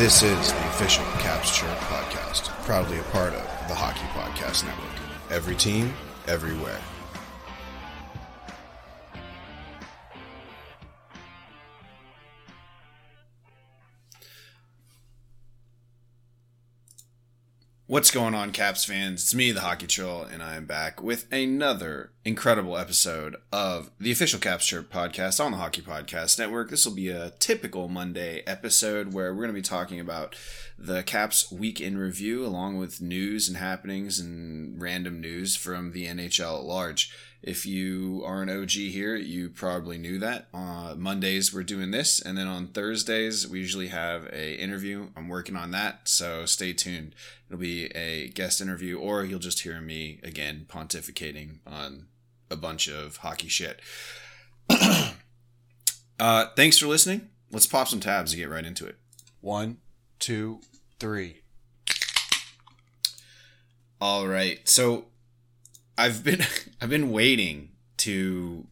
This is the official Caps Chirp podcast, proudly a part of the Hockey Podcast Network. Every team, everywhere. What's going on, Caps fans? It's me, the Hockey Troll, and I am back with another incredible episode of the official Caps Chirp podcast on the Hockey Podcast Network. This will be a typical Monday episode where we're going to be talking about the Caps week in review, along with news and happenings and random news from the NHL at large. If you are an OG here, you probably knew that. Uh, Mondays we're doing this, and then on Thursdays we usually have a interview. I'm working on that, so stay tuned. It'll be a guest interview, or you'll just hear me again pontificating on a bunch of hockey shit. uh, thanks for listening. Let's pop some tabs and get right into it. One, two, three. All right. So I've been I've been waiting to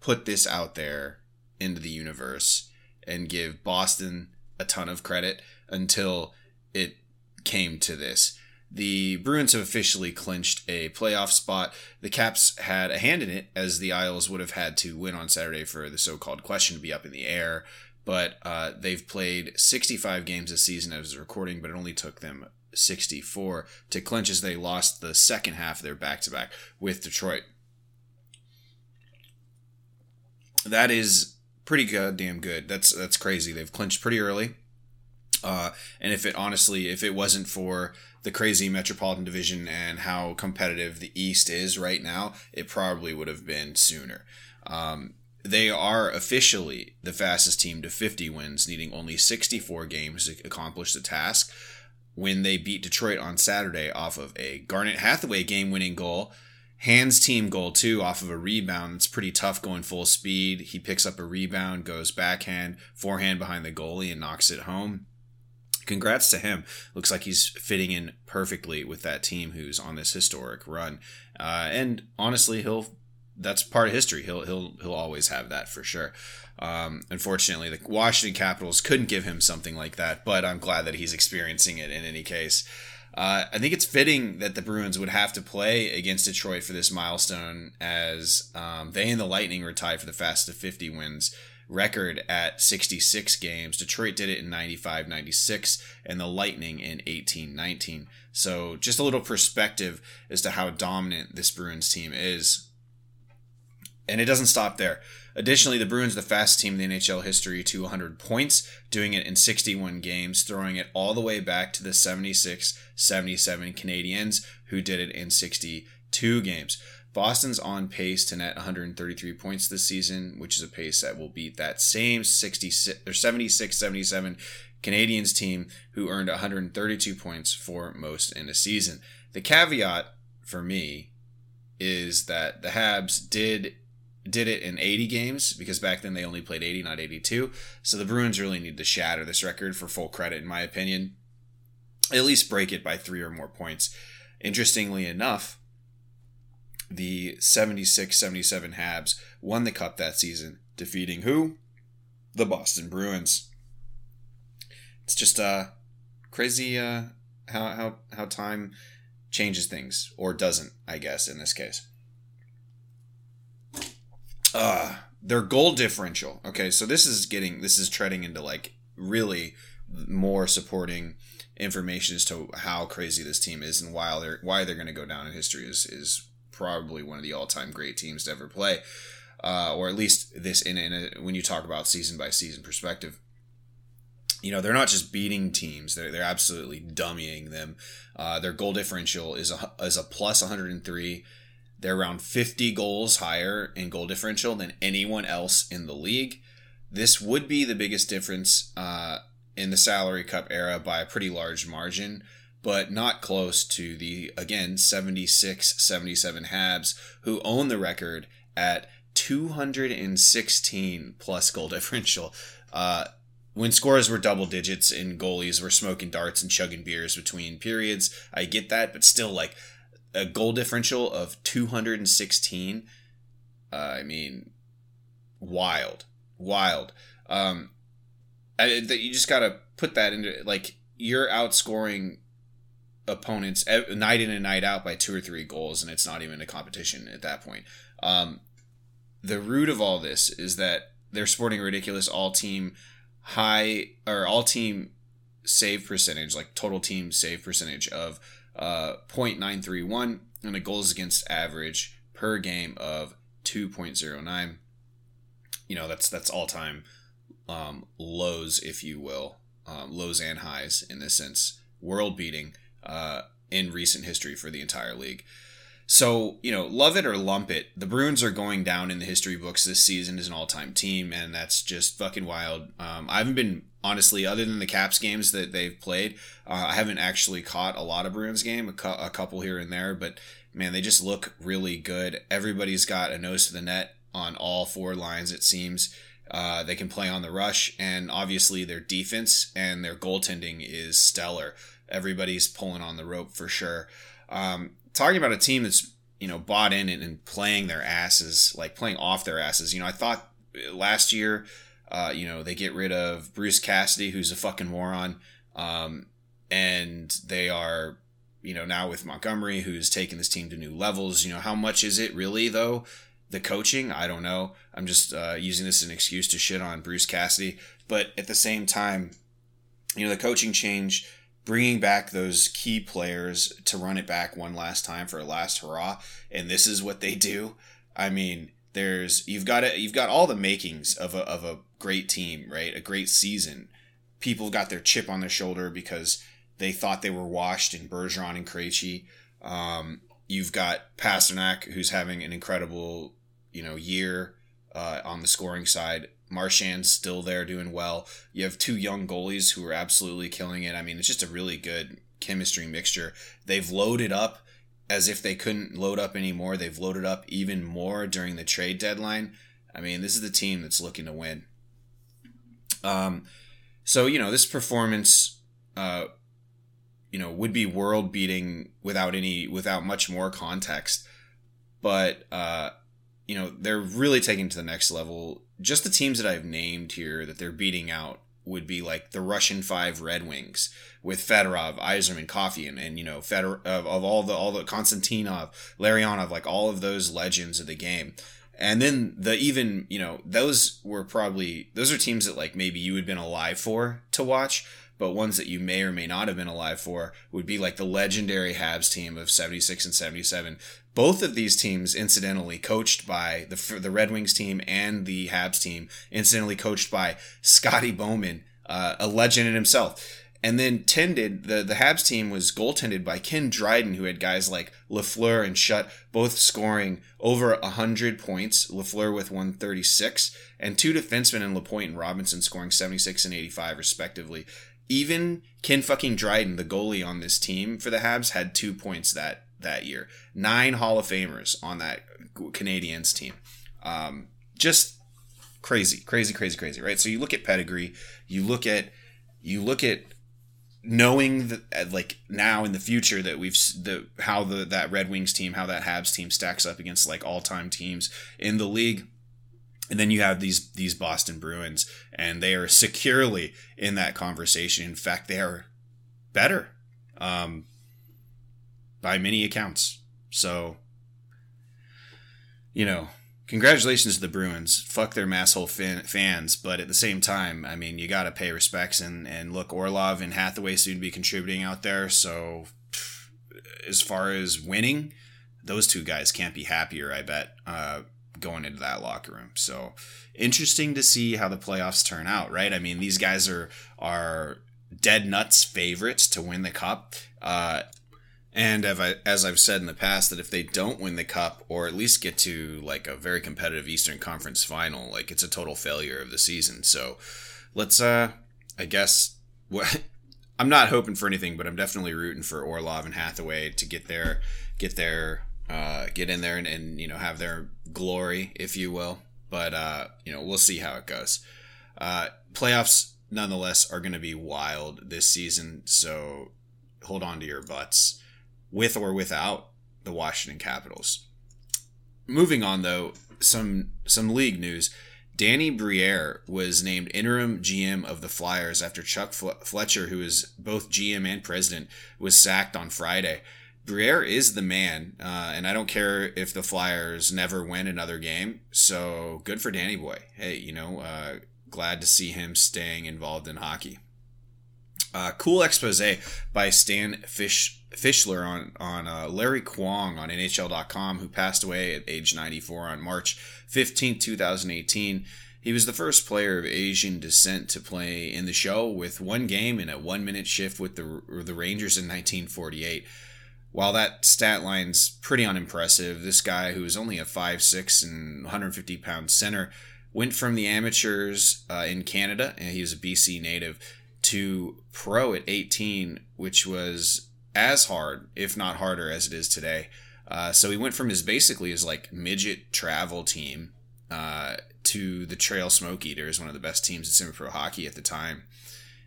put this out there into the universe and give Boston a ton of credit until it came to this. The Bruins have officially clinched a playoff spot. The Caps had a hand in it, as the Isles would have had to win on Saturday for the so called question to be up in the air. But uh, they've played 65 games this season as a recording, but it only took them 64 to clinch as they lost the second half of their back to back with Detroit. That is pretty goddamn good. That's that's crazy. They've clinched pretty early. Uh, and if it honestly, if it wasn't for the crazy Metropolitan Division and how competitive the East is right now, it probably would have been sooner. Um, they are officially the fastest team to 50 wins, needing only 64 games to accomplish the task when they beat Detroit on Saturday off of a Garnet Hathaway game winning goal. Hands team goal too off of a rebound. It's pretty tough going full speed. He picks up a rebound, goes backhand, forehand behind the goalie, and knocks it home. Congrats to him. Looks like he's fitting in perfectly with that team who's on this historic run. Uh, and honestly, he'll that's part of history. He'll he'll he'll always have that for sure. Um, unfortunately, the Washington Capitals couldn't give him something like that, but I'm glad that he's experiencing it in any case. Uh, I think it's fitting that the Bruins would have to play against Detroit for this milestone, as um, they and the Lightning were tied for the fastest of 50 wins record at 66 games. Detroit did it in 95 96, and the Lightning in 18 19. So, just a little perspective as to how dominant this Bruins team is. And it doesn't stop there. Additionally, the Bruins, the fastest team in the NHL history to 100 points, doing it in 61 games, throwing it all the way back to the 76 77 Canadiens, who did it in 62 games. Boston's on pace to net 133 points this season, which is a pace that will beat that same 66 or 76 77 Canadiens team who earned 132 points for most in a season. The caveat for me is that the Habs did did it in 80 games because back then they only played 80, not 82. So the Bruins really need to shatter this record for full credit, in my opinion. At least break it by three or more points. Interestingly enough, the 76 77 Habs won the Cup that season, defeating who? The Boston Bruins. It's just uh, crazy uh, how, how, how time changes things, or doesn't, I guess, in this case uh their goal differential. Okay, so this is getting this is treading into like really more supporting information as to how crazy this team is and why they're why they're going to go down in history is is probably one of the all time great teams to ever play, uh, or at least this in, in a, when you talk about season by season perspective. You know they're not just beating teams; they're they're absolutely dummying them. Uh, their goal differential is a is a plus 103 they're around 50 goals higher in goal differential than anyone else in the league. This would be the biggest difference uh, in the salary cap era by a pretty large margin, but not close to the, again, 76 77 Habs, who own the record at 216 plus goal differential. Uh, when scores were double digits and goalies were smoking darts and chugging beers between periods, I get that, but still, like, a goal differential of 216 uh, i mean wild wild um, I, that you just got to put that into like you're outscoring opponents night in and night out by two or three goals, and it's not even a competition at that point. Um, the root of all this is that they're sporting ridiculous all team high or all team save percentage, like total team save percentage of uh, 0.931 and a goals against average per game of 2.09. You know, that's that's all time um, lows, if you will, um, lows and highs in this sense, world beating uh, in recent history for the entire league. So, you know, love it or lump it, the Bruins are going down in the history books this season as an all time team, and that's just fucking wild. Um, I haven't been, honestly, other than the Caps games that they've played, uh, I haven't actually caught a lot of Bruins game, a, cu- a couple here and there, but man, they just look really good. Everybody's got a nose to the net on all four lines, it seems. Uh, they can play on the rush, and obviously their defense and their goaltending is stellar. Everybody's pulling on the rope for sure. Um, talking about a team that's you know bought in and, and, playing their asses, like playing off their asses. You know, I thought last year, uh, you know, they get rid of Bruce Cassidy, who's a fucking moron, um, and they are. You know, now with Montgomery, who's taken this team to new levels. You know, how much is it really, though? the coaching. I don't know. I'm just uh, using this as an excuse to shit on Bruce Cassidy. But at the same time, you know, the coaching change, bringing back those key players to run it back one last time for a last hurrah, and this is what they do. I mean, there's you've got it. You've got all the makings of a of a great team, right? A great season. People got their chip on their shoulder because they thought they were washed in Bergeron and Krejci. Um, you've got Pastrnak, who's having an incredible you know year uh, on the scoring side. Marchand's still there doing well. You have two young goalies who are absolutely killing it. I mean, it's just a really good chemistry mixture. They've loaded up as if they couldn't load up anymore. They've loaded up even more during the trade deadline. I mean, this is the team that's looking to win. Um, so you know, this performance, uh, you know, would be world beating without any, without much more context. But uh, you know, they're really taking to the next level. Just the teams that I've named here that they're beating out would be like the Russian Five Red Wings with Fedorov, Yzerman, Coffey, and, and you know, Fedor of, of all the all the Konstantinov, Larionov, like all of those legends of the game. And then the even, you know, those were probably those are teams that like maybe you had been alive for to watch, but ones that you may or may not have been alive for would be like the legendary Habs team of 76 and 77 both of these teams, incidentally, coached by the the Red Wings team and the Habs team, incidentally coached by Scotty Bowman, uh, a legend in himself. And then tended the the Habs team was goaltended by Ken Dryden, who had guys like Lafleur and Shutt both scoring over hundred points. Lafleur with one thirty six, and two defensemen in Lapointe and Robinson scoring seventy six and eighty five respectively. Even Ken fucking Dryden, the goalie on this team for the Habs, had two points that that year. Nine Hall of Famers on that Canadiens team. Um, just crazy, crazy, crazy, crazy, right? So you look at pedigree, you look at you look at knowing that like now in the future that we've the how the that Red Wings team, how that Habs team stacks up against like all-time teams in the league. And then you have these these Boston Bruins and they are securely in that conversation. In fact, they are better. Um, by many accounts. So, you know, congratulations to the Bruins. Fuck their masshole fan, fans, but at the same time, I mean, you got to pay respects and and look, Orlov and Hathaway soon to be contributing out there. So, as far as winning, those two guys can't be happier. I bet uh, going into that locker room. So, interesting to see how the playoffs turn out. Right? I mean, these guys are are dead nuts favorites to win the cup. Uh, and as I've said in the past, that if they don't win the cup or at least get to like a very competitive Eastern Conference final, like it's a total failure of the season. So let's, uh, I guess, what I'm not hoping for anything, but I'm definitely rooting for Orlov and Hathaway to get there, get there, uh, get in there and, and, you know, have their glory, if you will. But, uh, you know, we'll see how it goes. Uh, playoffs, nonetheless, are going to be wild this season. So hold on to your butts with or without the Washington Capitals. Moving on though, some some league news. Danny Briere was named interim GM of the Flyers after Chuck Fletcher, who is both GM and president, was sacked on Friday. Briere is the man, uh, and I don't care if the Flyers never win another game. So good for Danny Boy. Hey, you know, uh, glad to see him staying involved in hockey. Uh, cool expose by Stan Fish Fischler on on uh, Larry Kwong on NHL.com, who passed away at age 94 on March 15, 2018. He was the first player of Asian descent to play in the show with one game in a one minute shift with the, the Rangers in 1948. While that stat line's pretty unimpressive, this guy who is only a 5'6 and 150 pound center went from the amateurs uh, in Canada, and he was a BC native, to pro at 18, which was as hard, if not harder, as it is today. Uh, so he went from his basically his like midget travel team uh, to the Trail Smoke Eaters, one of the best teams in semi pro hockey at the time.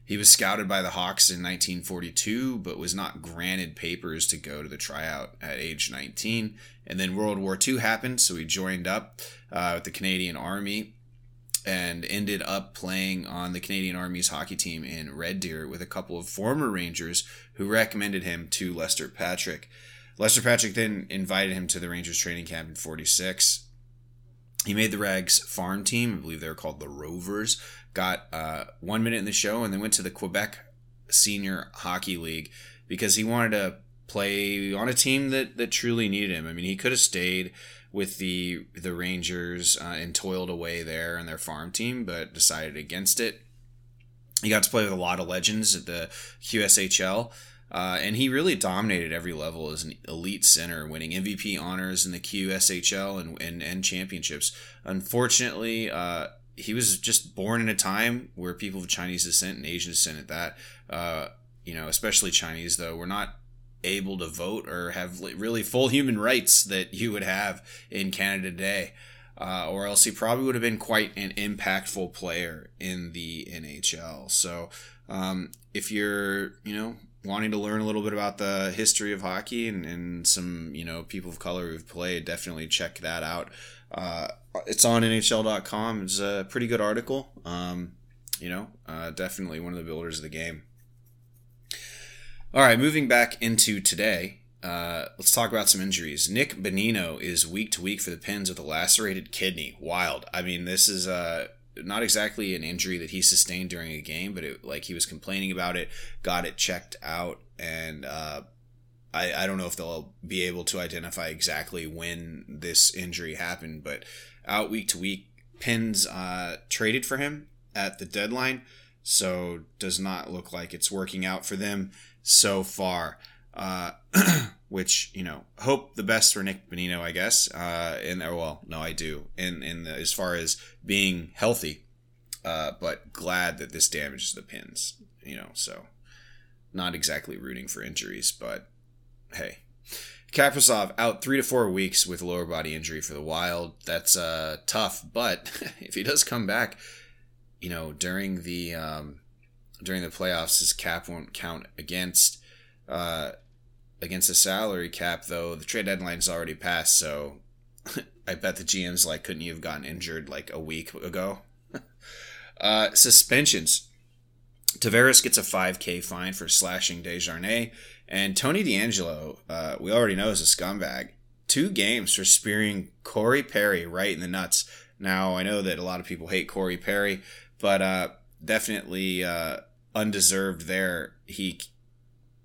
He was scouted by the Hawks in 1942, but was not granted papers to go to the tryout at age 19. And then World War II happened, so he joined up uh, with the Canadian Army and ended up playing on the Canadian Army's hockey team in Red Deer with a couple of former Rangers who recommended him to Lester Patrick. Lester Patrick then invited him to the Rangers training camp in 46. He made the Rags farm team. I believe they were called the Rovers. Got uh, one minute in the show and then went to the Quebec Senior Hockey League because he wanted to play on a team that, that truly needed him. I mean, he could have stayed with the the Rangers uh, and toiled away there and their farm team, but decided against it. He got to play with a lot of legends at the QSHL. Uh, and he really dominated every level as an elite center, winning MVP honors in the QSHL and, and, and championships. Unfortunately, uh, he was just born in a time where people of Chinese descent and Asian descent at that, uh, you know, especially Chinese, though, were not able to vote or have really full human rights that you would have in Canada today. Uh, or else he probably would have been quite an impactful player in the NHL. So, um, if you're, you know, wanting to learn a little bit about the history of hockey and, and some, you know, people of color who've played, definitely check that out. Uh, it's on NHL.com. It's a pretty good article. Um, you know, uh, definitely one of the builders of the game. All right, moving back into today, uh, let's talk about some injuries. Nick Bonino is week to week for the Pens with a lacerated kidney. Wild. I mean, this is uh, not exactly an injury that he sustained during a game, but it, like he was complaining about it, got it checked out, and uh, I, I don't know if they'll be able to identify exactly when this injury happened, but out week to week, Pens uh, traded for him at the deadline, so does not look like it's working out for them so far. Uh, which you know, hope the best for Nick Bonino, I guess. Uh, and well, no, I do. In in the, as far as being healthy, uh, but glad that this damages the Pens. You know, so not exactly rooting for injuries, but hey. Kaprizov out three to four weeks with lower body injury for the Wild. That's uh, tough, but if he does come back, you know, during the um, during the playoffs, his cap won't count against uh, against the salary cap. Though the trade deadline's already passed, so I bet the GM's like, couldn't you have gotten injured like a week ago? uh, suspensions. Tavares gets a 5K fine for slashing Desjardins, and Tony DeAngelo, uh, we already know is a scumbag. Two games for spearing Corey Perry right in the nuts. Now I know that a lot of people hate Corey Perry, but uh, definitely uh, undeserved there. He,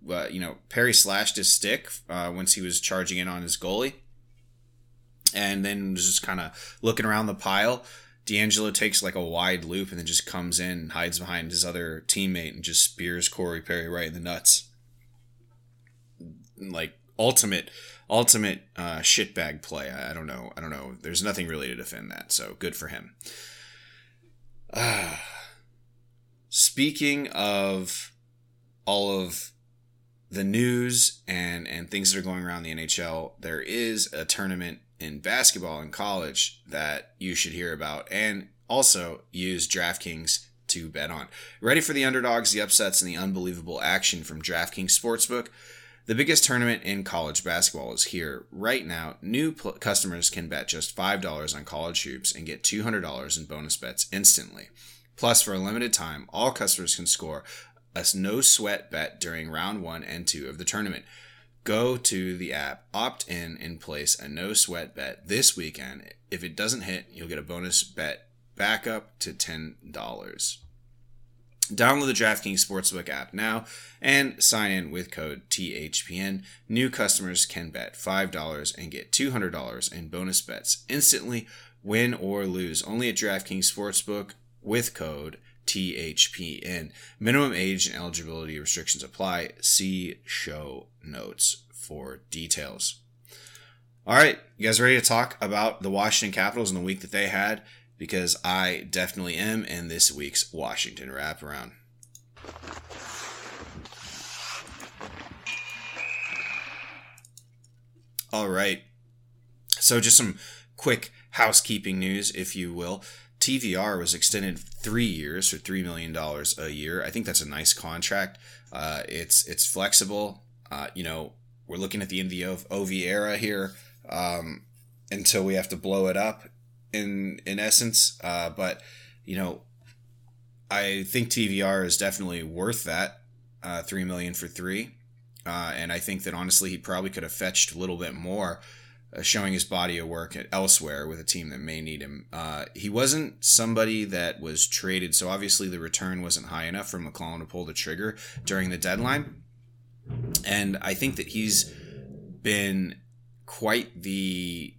uh, you know, Perry slashed his stick uh, once he was charging in on his goalie, and then just kind of looking around the pile. DeAngelo takes like a wide loop and then just comes in and hides behind his other teammate and just spears Corey Perry right in the nuts. Like ultimate, ultimate uh, shitbag play. I, I don't know. I don't know. There's nothing really to defend that. So good for him. Ah. Speaking of all of the news and and things that are going around the NHL, there is a tournament in basketball in college that you should hear about and also use DraftKings to bet on. Ready for the underdogs, the upsets, and the unbelievable action from DraftKings Sportsbook? The biggest tournament in college basketball is here. Right now, new pl- customers can bet just $5 on college hoops and get $200 in bonus bets instantly. Plus, for a limited time, all customers can score a no sweat bet during round one and two of the tournament. Go to the app, opt in, and place a no sweat bet this weekend. If it doesn't hit, you'll get a bonus bet back up to $10. Download the DraftKings Sportsbook app now and sign in with code THPN. New customers can bet $5 and get $200 in bonus bets instantly, win or lose. Only at DraftKings Sportsbook with code THPN. Minimum age and eligibility restrictions apply. See show notes for details. All right, you guys ready to talk about the Washington Capitals and the week that they had? Because I definitely am in this week's Washington wraparound. All right. So, just some quick housekeeping news, if you will. TVR was extended three years for three million dollars a year. I think that's a nice contract. Uh, it's it's flexible. Uh, you know, we're looking at the end of the OV era here um, until we have to blow it up. In in essence, uh, but you know, I think TVR is definitely worth that uh, three million for three, uh, and I think that honestly he probably could have fetched a little bit more showing his body of work elsewhere with a team that may need him. Uh, he wasn't somebody that was traded, so obviously the return wasn't high enough for MacLellan to pull the trigger during the deadline. And I think that he's been quite the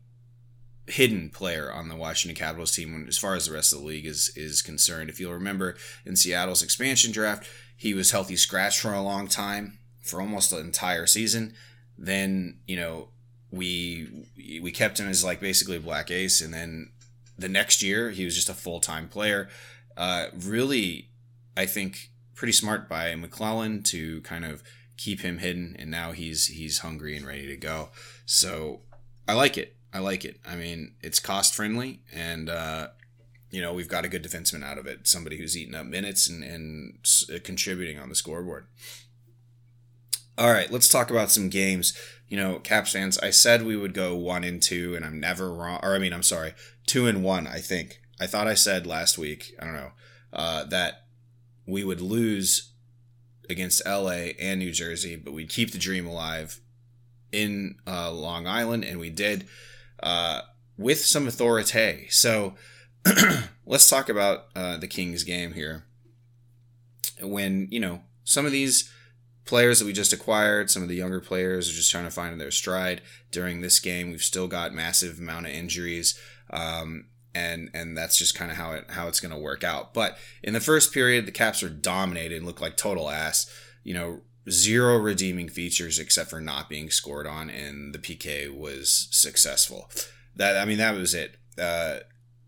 hidden player on the Washington Capitals team as far as the rest of the league is is concerned. If you'll remember in Seattle's expansion draft, he was healthy scratch for a long time, for almost the entire season. Then, you know, we we kept him as like basically a black ace, and then the next year he was just a full time player. Uh, really, I think pretty smart by MacLellan to kind of keep him hidden, and now he's he's hungry and ready to go. So I like it. I like it. I mean, it's cost friendly, and uh, you know we've got a good defenseman out of it. Somebody who's eating up minutes and, and contributing on the scoreboard. All right, let's talk about some games you know, Caps fans, I said we would go one and two, and I'm never wrong. Or I mean, I'm sorry, two and one. I think I thought I said last week. I don't know uh, that we would lose against LA and New Jersey, but we'd keep the dream alive in uh, Long Island, and we did uh, with some authority. So let's talk about uh, the Kings game here. When you know some of these players that we just acquired, some of the younger players are just trying to find their stride during this game. We've still got massive amount of injuries. Um, and and that's just kind of how it how it's going to work out. But in the first period, the Caps are dominated and look like total ass. You know, zero redeeming features except for not being scored on, and the PK was successful. That I mean, that was it. Uh,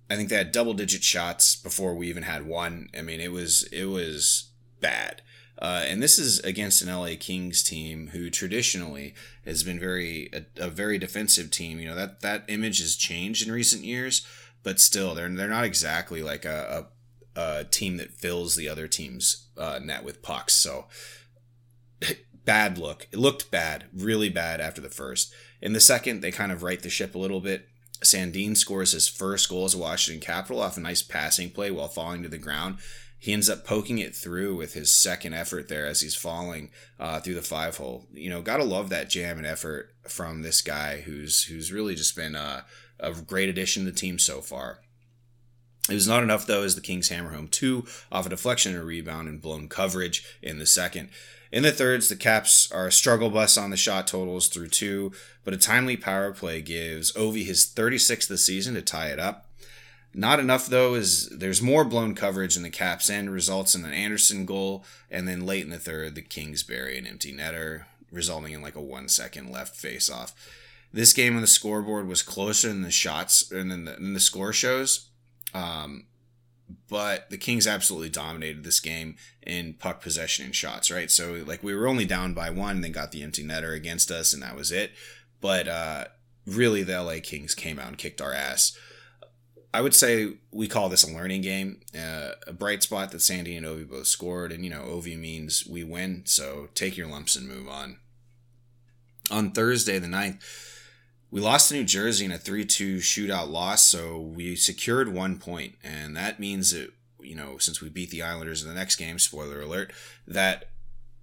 I think they had double digit shots before we even had one. I mean, it was it was bad. Uh, and this is against an LA Kings team who traditionally has been very a, a, very defensive team. You know that that image has changed in recent years, but still they're they're not exactly like a, a, a team that fills the other team's uh, net with pucks. So bad look. It looked bad, really bad after the first. In the second, they kind of right the ship a little bit. Sandin scores his first goal as a Washington Capital off a nice passing play while falling to the ground he ends up poking it through with his second effort there as he's falling uh, through the five hole. You know, gotta love that jam and effort from this guy who's who's really just been uh, a great addition to the team so far. It was not enough though as the Kings hammer home two off a deflection and a rebound and blown coverage in the second. In the thirds, the Caps are a struggle bus on the shot totals through two, but a timely power play gives Ovi his 36th of the season to tie it up. Not enough though is there's more blown coverage in the Caps end results in an Anderson goal, and then late in the third, the Kings bury an empty netter, resulting in like a one second left face off. This game on the scoreboard was closer than the shots and then the, than the score shows. Um, but the Kings absolutely dominated this game in puck possession and shots, right? So like we were only down by one, then got the empty netter against us, and that was it. But uh, really, the LA Kings came out and kicked our ass. I would say we call this a learning game. Uh, a bright spot that Sandy and Ovi both scored, and you know Ovi means we win, so take your lumps and move on. On Thursday, the 9th, we lost to New Jersey in a 3 2 shootout loss, so we secured one point, and that means that, you know, since we beat the Islanders in the next game, spoiler alert, that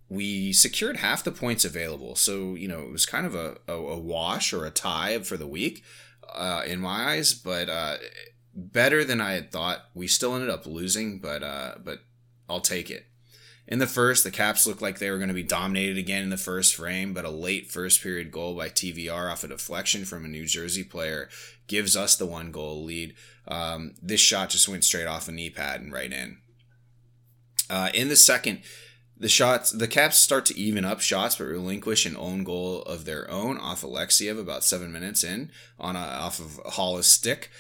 we secured half the points available. So, you know, it was kind of a, a, a wash or a tie for the week uh, in my eyes, but uh, better than I had thought. We still ended up losing, but uh, but I'll take it. In the first, the Caps looked like they were going to be dominated again in the first frame, but a late first period goal by TVR off a deflection from a New Jersey player gives us the one goal lead. Um, this shot just went straight off a knee pad and right in. Uh, in the second, the shots, the Caps start to even up shots, but relinquish an own goal of their own off Alexeyev about seven minutes in on a, off of Haula's stick.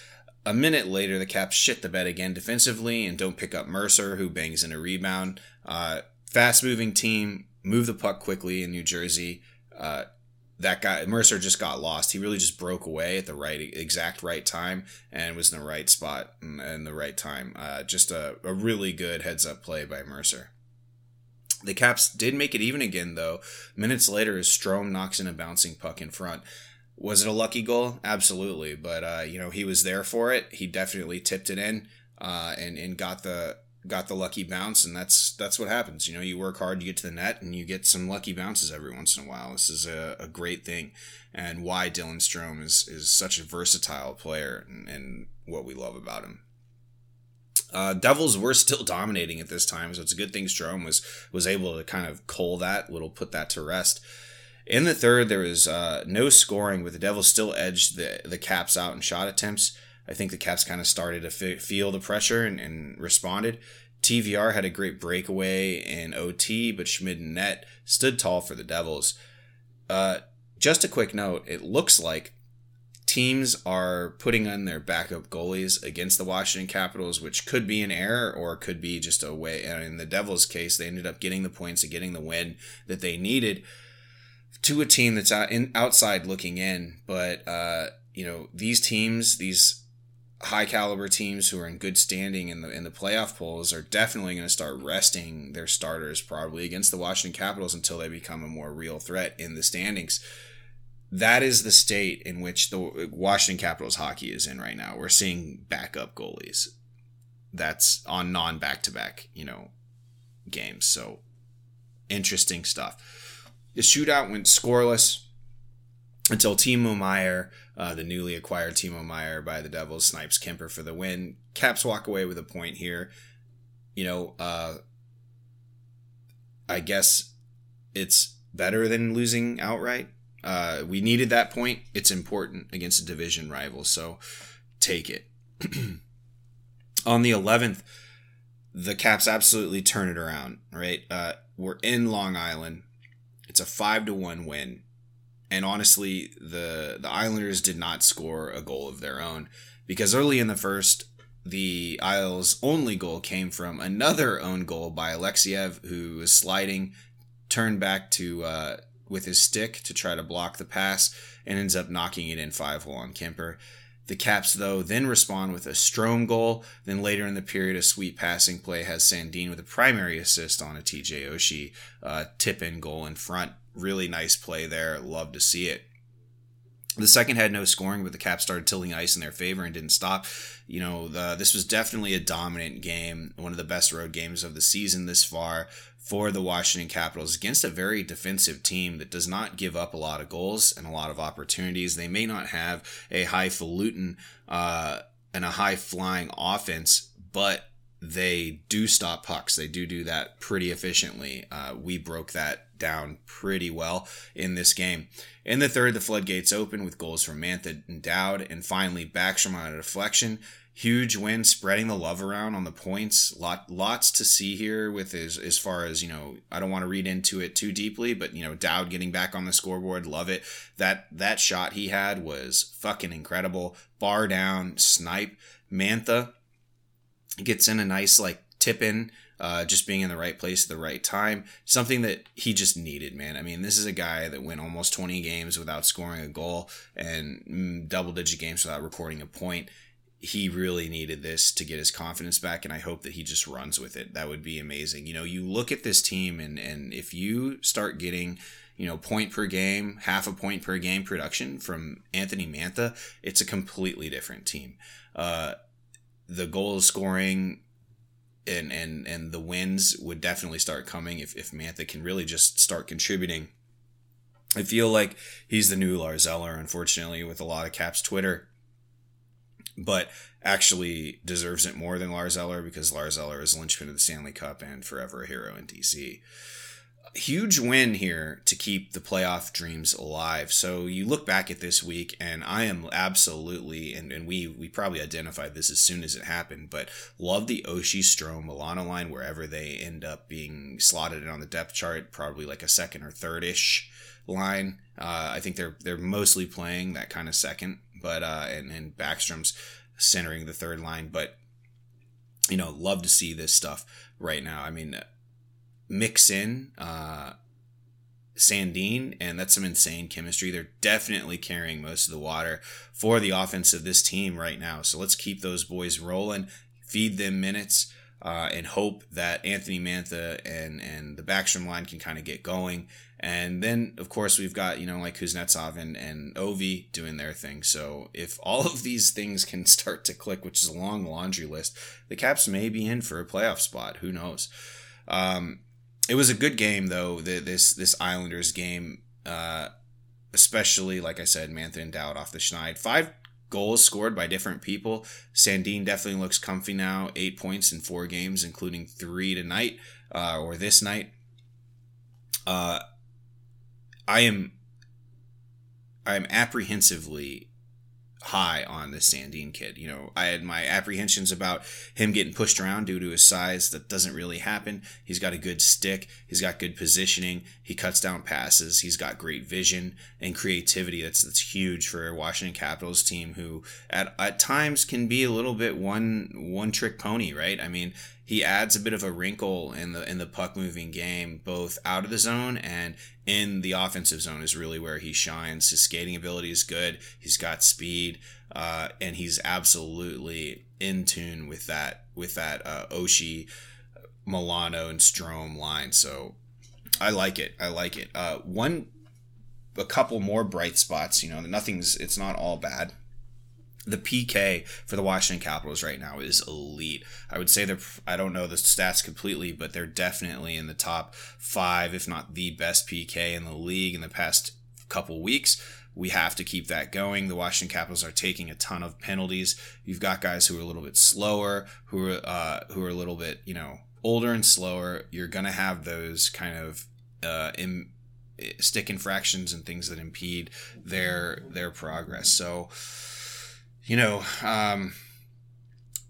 A minute later, the Caps shit the bed again defensively and don't pick up Mercer, who bangs in a rebound. Uh, Fast moving team, move the puck quickly in New Jersey. Uh, that guy Mercer just got lost. He really just broke away at the right exact right time and was in the right spot in the right time. Uh, just a, a really good heads up play by Mercer. The Caps did make it even again though. Minutes later, as Strome knocks in a bouncing puck in front. Was it a lucky goal? Absolutely, but uh, you know he was there for it. He definitely tipped it in uh, and and got the got the lucky bounce and that's that's what happens you know you work hard you get to the net and you get some lucky bounces every once in a while this is a, a great thing and why dylan strome is is such a versatile player and, and what we love about him uh, Devils were still dominating at this time, so it's a good thing Strome was was able to kind of cull that, little put that to rest. In the third, there was uh, no scoring, but the Devils still edged the the Caps out in shot attempts. I think the Caps kind of started to f- feel the pressure and, and, responded. TVR had a great breakaway in OT, but Schmid and Net stood tall for the Devils. Uh, just a quick note it looks like teams are putting on their backup goalies against the Washington Capitals, which could be an error or could be just a way. In the Devils' case, they ended up getting the points and getting the win that they needed to a team that's out in, outside looking in. But, uh, you know, these teams, these high caliber teams who are in good standing in the in the playoff polls are definitely going to start resting their starters probably against the Washington Capitals until they become a more real threat in the standings. That is the state in which the Washington Capitals hockey is in right now. We're seeing backup goalies. That's on non back to back, you know, games. So interesting stuff. The shootout went scoreless until Timo Meier, uh, the newly acquired Timo Meier by the Devils, snipes Kuemper for the win. Caps walk away with a point here. You know, uh, I guess it's better than losing outright. Uh, we needed that point. It's important against a division rival, so take it. On the 11th, the Caps absolutely turn it around, right? Uh, we're in Long Island. It's a 5 to 1 win and honestly, the the Islanders did not score a goal of their own because early in the first, the Isles' only goal came from another own goal by Alexeyev, who was sliding, turned back to uh, with his stick to try to block the pass, and ends up knocking it in five hole on Kuemper. The Caps, though, then respond with a Strome goal. Then later in the period, a sweet passing play has Sandin with a primary assist on a TJ Oshie uh, tip in goal in front really nice play there. Love to see it. The second had no scoring, but the Caps started tilting ice in their favor and didn't stop. You know, the, this was definitely a dominant game, one of the best road games of the season this far for the Washington Capitals against a very defensive team that does not give up a lot of goals and a lot of opportunities. They may not have a highfalutin uh, and a high flying offense, but they do stop pucks. They do do that pretty efficiently. Uh, we broke that down pretty well in this game. In the third, the floodgates open with goals from Mantha and Dowd, and finally Backstrom on a deflection. Huge win, spreading the love around on the points. Lot, lots to see here with as as far as you know. I don't want to read into it too deeply, but you know Dowd getting back on the scoreboard, love it. That that shot he had was fucking incredible. Bar down, snipe. Mantha gets in a nice like tip in uh, just being in the right place at the right time, something that he just needed, man. I mean, this is a guy that went almost 20 games without scoring a goal and mm, double digit games without recording a point. He really needed this to get his confidence back, and I hope that he just runs with it. That would be amazing. You know, you look at this team, and and if you start getting you know, point per game, half a point per game production from Anthony Mantha, it's a completely different team. Uh, the goal scoring and and and the wins would definitely start coming if if Mantha can really just start contributing. I feel like he's the new Lars Eller, unfortunately, with a lot of Caps Twitter, but actually deserves it more than Lars Eller because Lars Eller is a linchpin of the Stanley Cup and forever a hero in DC huge win here to keep the playoff dreams alive. So you look back at this week, and I am absolutely, and, and we we probably identified this as soon as it happened, but love the Oshie Strome Milano line wherever they end up being slotted on the depth chart, probably like a second or third ish line. Uh, I think they're they're mostly playing that kind of second, but uh, and and Backstrom's centering the third line, but you know, love to see this stuff right now. I mean, mix in uh, Sandin, and that's some insane chemistry. They're definitely carrying most of the water for the offense of this team right now. So let's keep those boys rolling, feed them minutes, uh, and hope that Anthony Mantha and and the Backstrom line can kind of get going. And then, of course, we've got you know like Kuznetsov and and Ovi doing their thing. So if all of these things can start to click, which is a long laundry list, the Caps may be in for a playoff spot. Who knows? Um, it was a good game though. The, this this Islanders game, uh, especially like I said, Mantha and Dowd off the schneid. Five goals scored by different people. Sandin definitely looks comfy now. Eight points in four games, including three tonight uh, or this night. Uh, I am I am apprehensively high on this Sandin kid. You know, I had my apprehensions about him getting pushed around due to his size. That doesn't really happen. He's got a good stick. He's got good positioning. He cuts down passes. He's got great vision and creativity. That's that's huge for a Washington Capitals team who at at times can be a little bit one one trick pony, right? I mean, he adds a bit of a wrinkle in the in the puck moving game, both out of the zone and in the offensive zone is really where he shines. His skating ability is good. He's got speed, uh, and he's absolutely in tune with that with that uh, Oshie, Milano, and Strome line. So I like it. I like it. Uh, one, a couple more bright spots. You know, nothing's. It's not all bad the PK for the Washington Capitals right now is elite. I would say they're, I don't know the stats completely, but they're definitely in the top five, if not the best PK in the league in the past couple weeks. We have to keep that going. The Washington Capitals are taking a ton of penalties. You've got guys who are a little bit slower, who are uh, who are a little bit you know older and slower. You're gonna have those kind of uh, in, stick infractions and things that impede their their progress. So you know, um,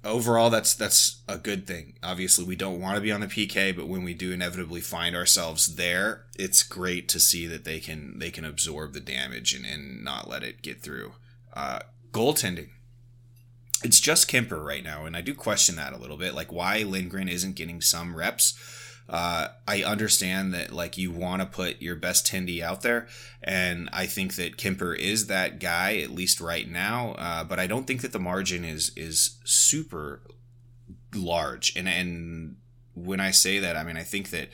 overall that's that's a good thing. Obviously, we don't want to be on the PK, but when we do inevitably find ourselves there, it's great to see that they can they can absorb the damage and, and not let it get through. Uh, goaltending. It's just Kuemper right now, and I do question that a little bit. Like why Lindgren isn't getting some reps uh, I understand that like you want to put your best Tendy out there, and I think that Kuemper is that guy at least right now. Uh, but I don't think that the margin is is super large. And and when I say that, I mean I think that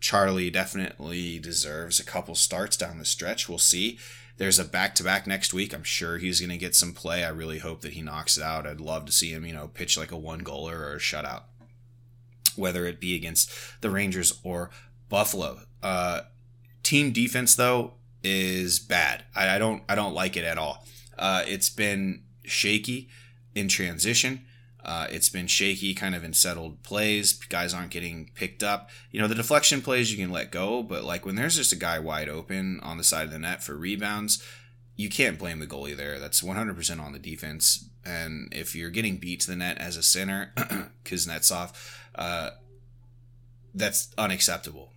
Charlie definitely deserves a couple starts down the stretch. We'll see. There's a back to back next week. I'm sure he's going to get some play. I really hope that he knocks it out. I'd love to see him, you know, pitch like a one goaler or a shutout whether it be against the Rangers or Buffalo. Uh, team defense though is bad. I, I, don't I don't like it at all. Uh, it's been shaky in transition. Uh, it's been shaky kind of in settled plays. Guys aren't getting picked up. You know, the deflection plays you can let go, but like when there's just a guy wide open on the side of the net for rebounds, you can't blame the goalie there. That's 100% on the defense. And if you're getting beat to the net as a center, Kuznetsov, uh, that's unacceptable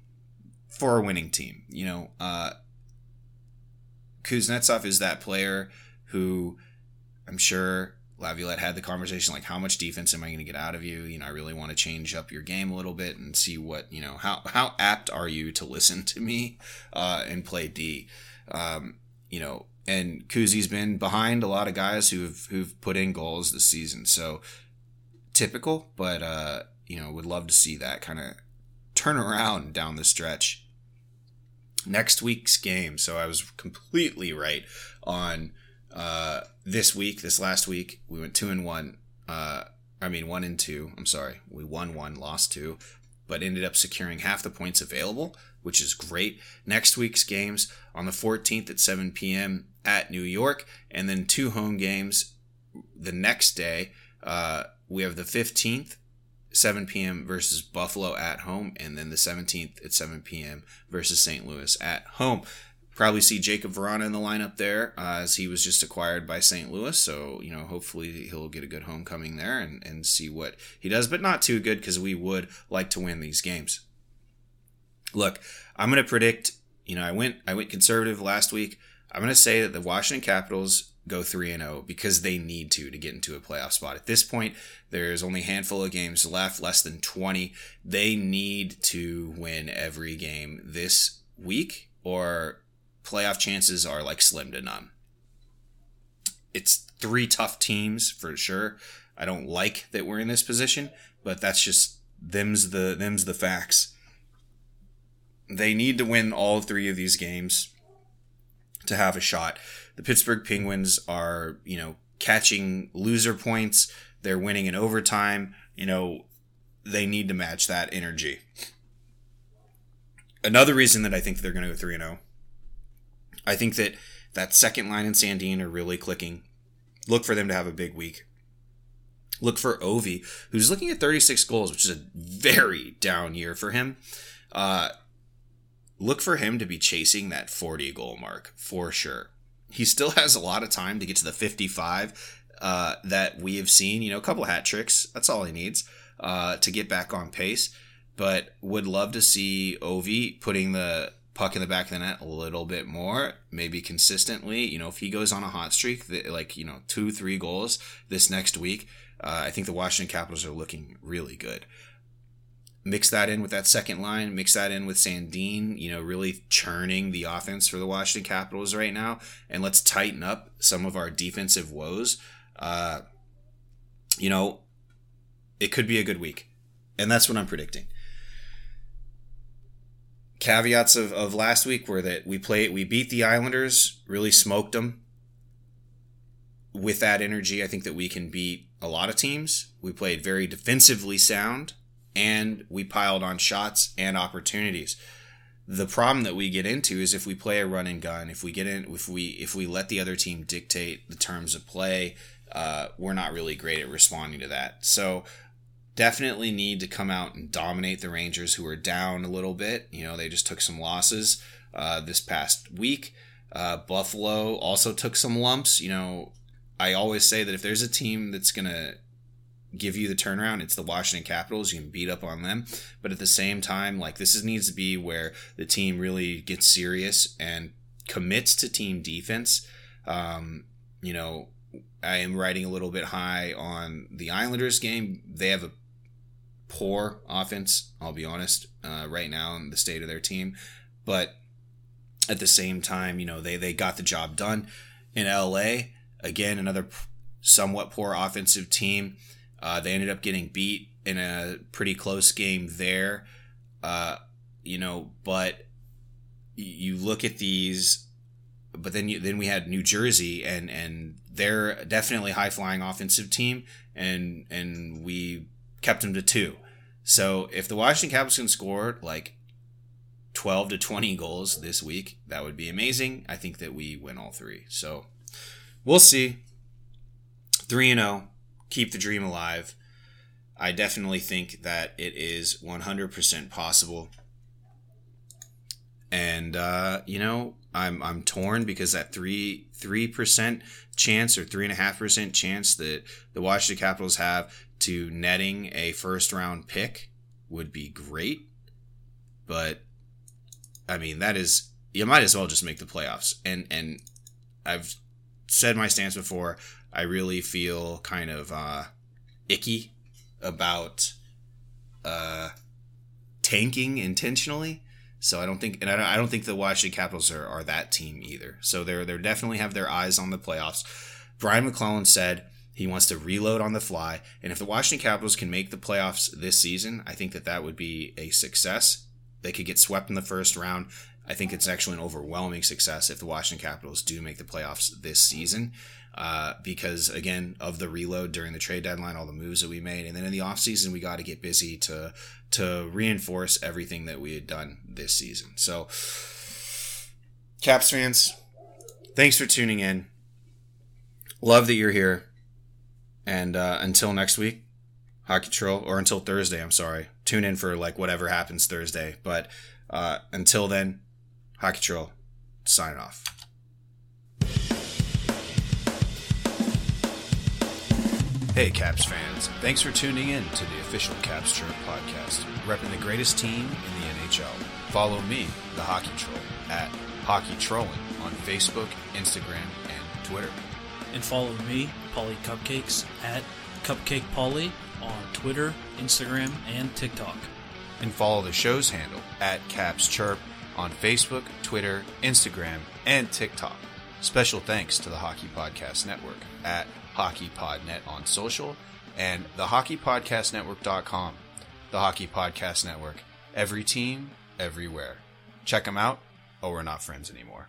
for a winning team. You know, uh, Kuznetsov is that player who I'm sure Laviolette had the conversation like, how much defense am I going to get out of you? You know, I really want to change up your game a little bit and see what you know. How how apt are you to listen to me uh, and play D? Um, you know, and Kuzi's been behind a lot of guys who've who've put in goals this season. So typical, but uh, you know, would love to see that kind of turn around down the stretch. next week's game. So I was completely right on uh, this week. This last week, we went two and one. Uh, I mean, one and two. I'm sorry. We won one, lost two, but ended up securing half the points available, which is great. Next week's games on the 14th at 7 p.m. at New York, and then two home games the next day. Uh, we have the 15th 7 p.m. versus Buffalo at home, and then the 17th at 7 p.m. versus St. Louis at home. Probably see Jakub Vrana in the lineup there uh, as he was just acquired by St. Louis. So, you know, hopefully he'll get a good homecoming there and, and see what he does, but not too good because we would like to win these games. Look, I'm going to predict, you know, I went I went conservative last week. I'm going to say that the Washington Capitals go 3 and 0 because they need to to get into a playoff spot. At this point, there's only a handful of games left, less than 20. They need to win every game this week or playoff chances are like slim to none. It's three tough teams for sure. I don't like that we're in this position, but that's just them's the them's the facts. They need to win all three of these games to have a shot. The Pittsburgh Penguins are, you know, catching loser points. They're winning in overtime. You know, they need to match that energy. Another reason that I think they're going to go 3 0, I think that that second line and Sandin are really clicking. Look for them to have a big week. Look for Ovi, who's looking at 36 goals, which is a very down year for him. Uh, look for him to be chasing that 40 goal mark for sure. He still has a lot of time to get to the 55 uh, that we have seen. You know, a couple hat tricks. That's all he needs uh, to get back on pace. But would love to see Ovi putting the puck in the back of the net a little bit more, maybe consistently. You know, if he goes on a hot streak, like you know, two, three goals this next week, uh, I think the Washington Capitals are looking really good mix that in with that second line, mix that in with Sandin, you know, really churning the offense for the Washington Capitals right now, and let's tighten up some of our defensive woes. Uh, you know, it could be a good week, and that's what I'm predicting. Caveats of, of last week were that we played, we beat the Islanders, really smoked them. With that energy, I think that we can beat a lot of teams. We played very defensively sound and we piled on shots and opportunities. The problem that we get into is if we play a run and gun, if we get in, if we if we let the other team dictate the terms of play, uh, we're not really great at responding to that. So definitely need to come out and dominate the Rangers, who are down a little bit. You know, they just took some losses uh, this past week. Uh, Buffalo also took some lumps. You know, I always say that if there's a team that's gonna give you the turnaround. It's the Washington Capitals. You can beat up on them, but at the same time, like this is, needs to be where the team really gets serious and commits to team defense. Um, you know, I am riding a little bit high on the Islanders game. They have a poor offense. I'll be honest, uh, right now in the state of their team, but at the same time, you know, they they got the job done in LA. Again, another somewhat poor offensive team. Uh, they ended up getting beat in a pretty close game there. Uh, you know, but you look at these, but then you, then we had New Jersey, and and they're definitely high flying offensive team, and and we kept them to two. So if the Washington Capitals can score like 12 to 20 goals this week, that would be amazing. I think that we win all three. So we'll see. 3 and 0 keep the dream alive. I definitely think that it is 100% possible. And uh, you know, I'm I'm torn because that three three percent chance or three and a half percent chance that the Washington Capitals have to netting a first round pick would be great. But I mean, that is you might as well just make the playoffs. And and I've said my stance before. I really feel kind of uh, icky about uh, tanking intentionally. So I don't think, and I don't, I don't think the Washington Capitals are, are that team either. So they're they definitely have their eyes on the playoffs. Brian MacLellan said he wants to reload on the fly, and if the Washington Capitals can make the playoffs this season, I think that that would be a success. They could get swept in the first round, I think it's actually an overwhelming success if the Washington Capitals do make the playoffs this season. Uh, because again, of the reload during the trade deadline, all the moves that we made, and then in the offseason, we got to get busy to to reinforce everything that we had done this season. So, Caps fans, thanks for tuning in. Love that you're here. And uh, until next week, Hockey Troll, or until Thursday, I'm sorry. Tune in for like whatever happens Thursday. But uh, until then, Hockey Troll, signing off. Hey, Caps fans. Thanks for tuning in to the official Caps Chirp podcast, repping the greatest team in the NHL. Follow me, the Hockey Troll, at Hockey Trolling on Facebook, Instagram, and Twitter. And follow me, Polly Cupcakes, at Cupcake Polly on Twitter, Instagram, and TikTok. And follow the show's handle at Caps Chirp on Facebook, Twitter, Instagram, and TikTok. Special thanks to the Hockey Podcast Network at HockeyPodNet on social and the HockeyPodcastNetwork.com. The Hockey Podcast Network. Every team, everywhere. Check them out, or we're not friends anymore.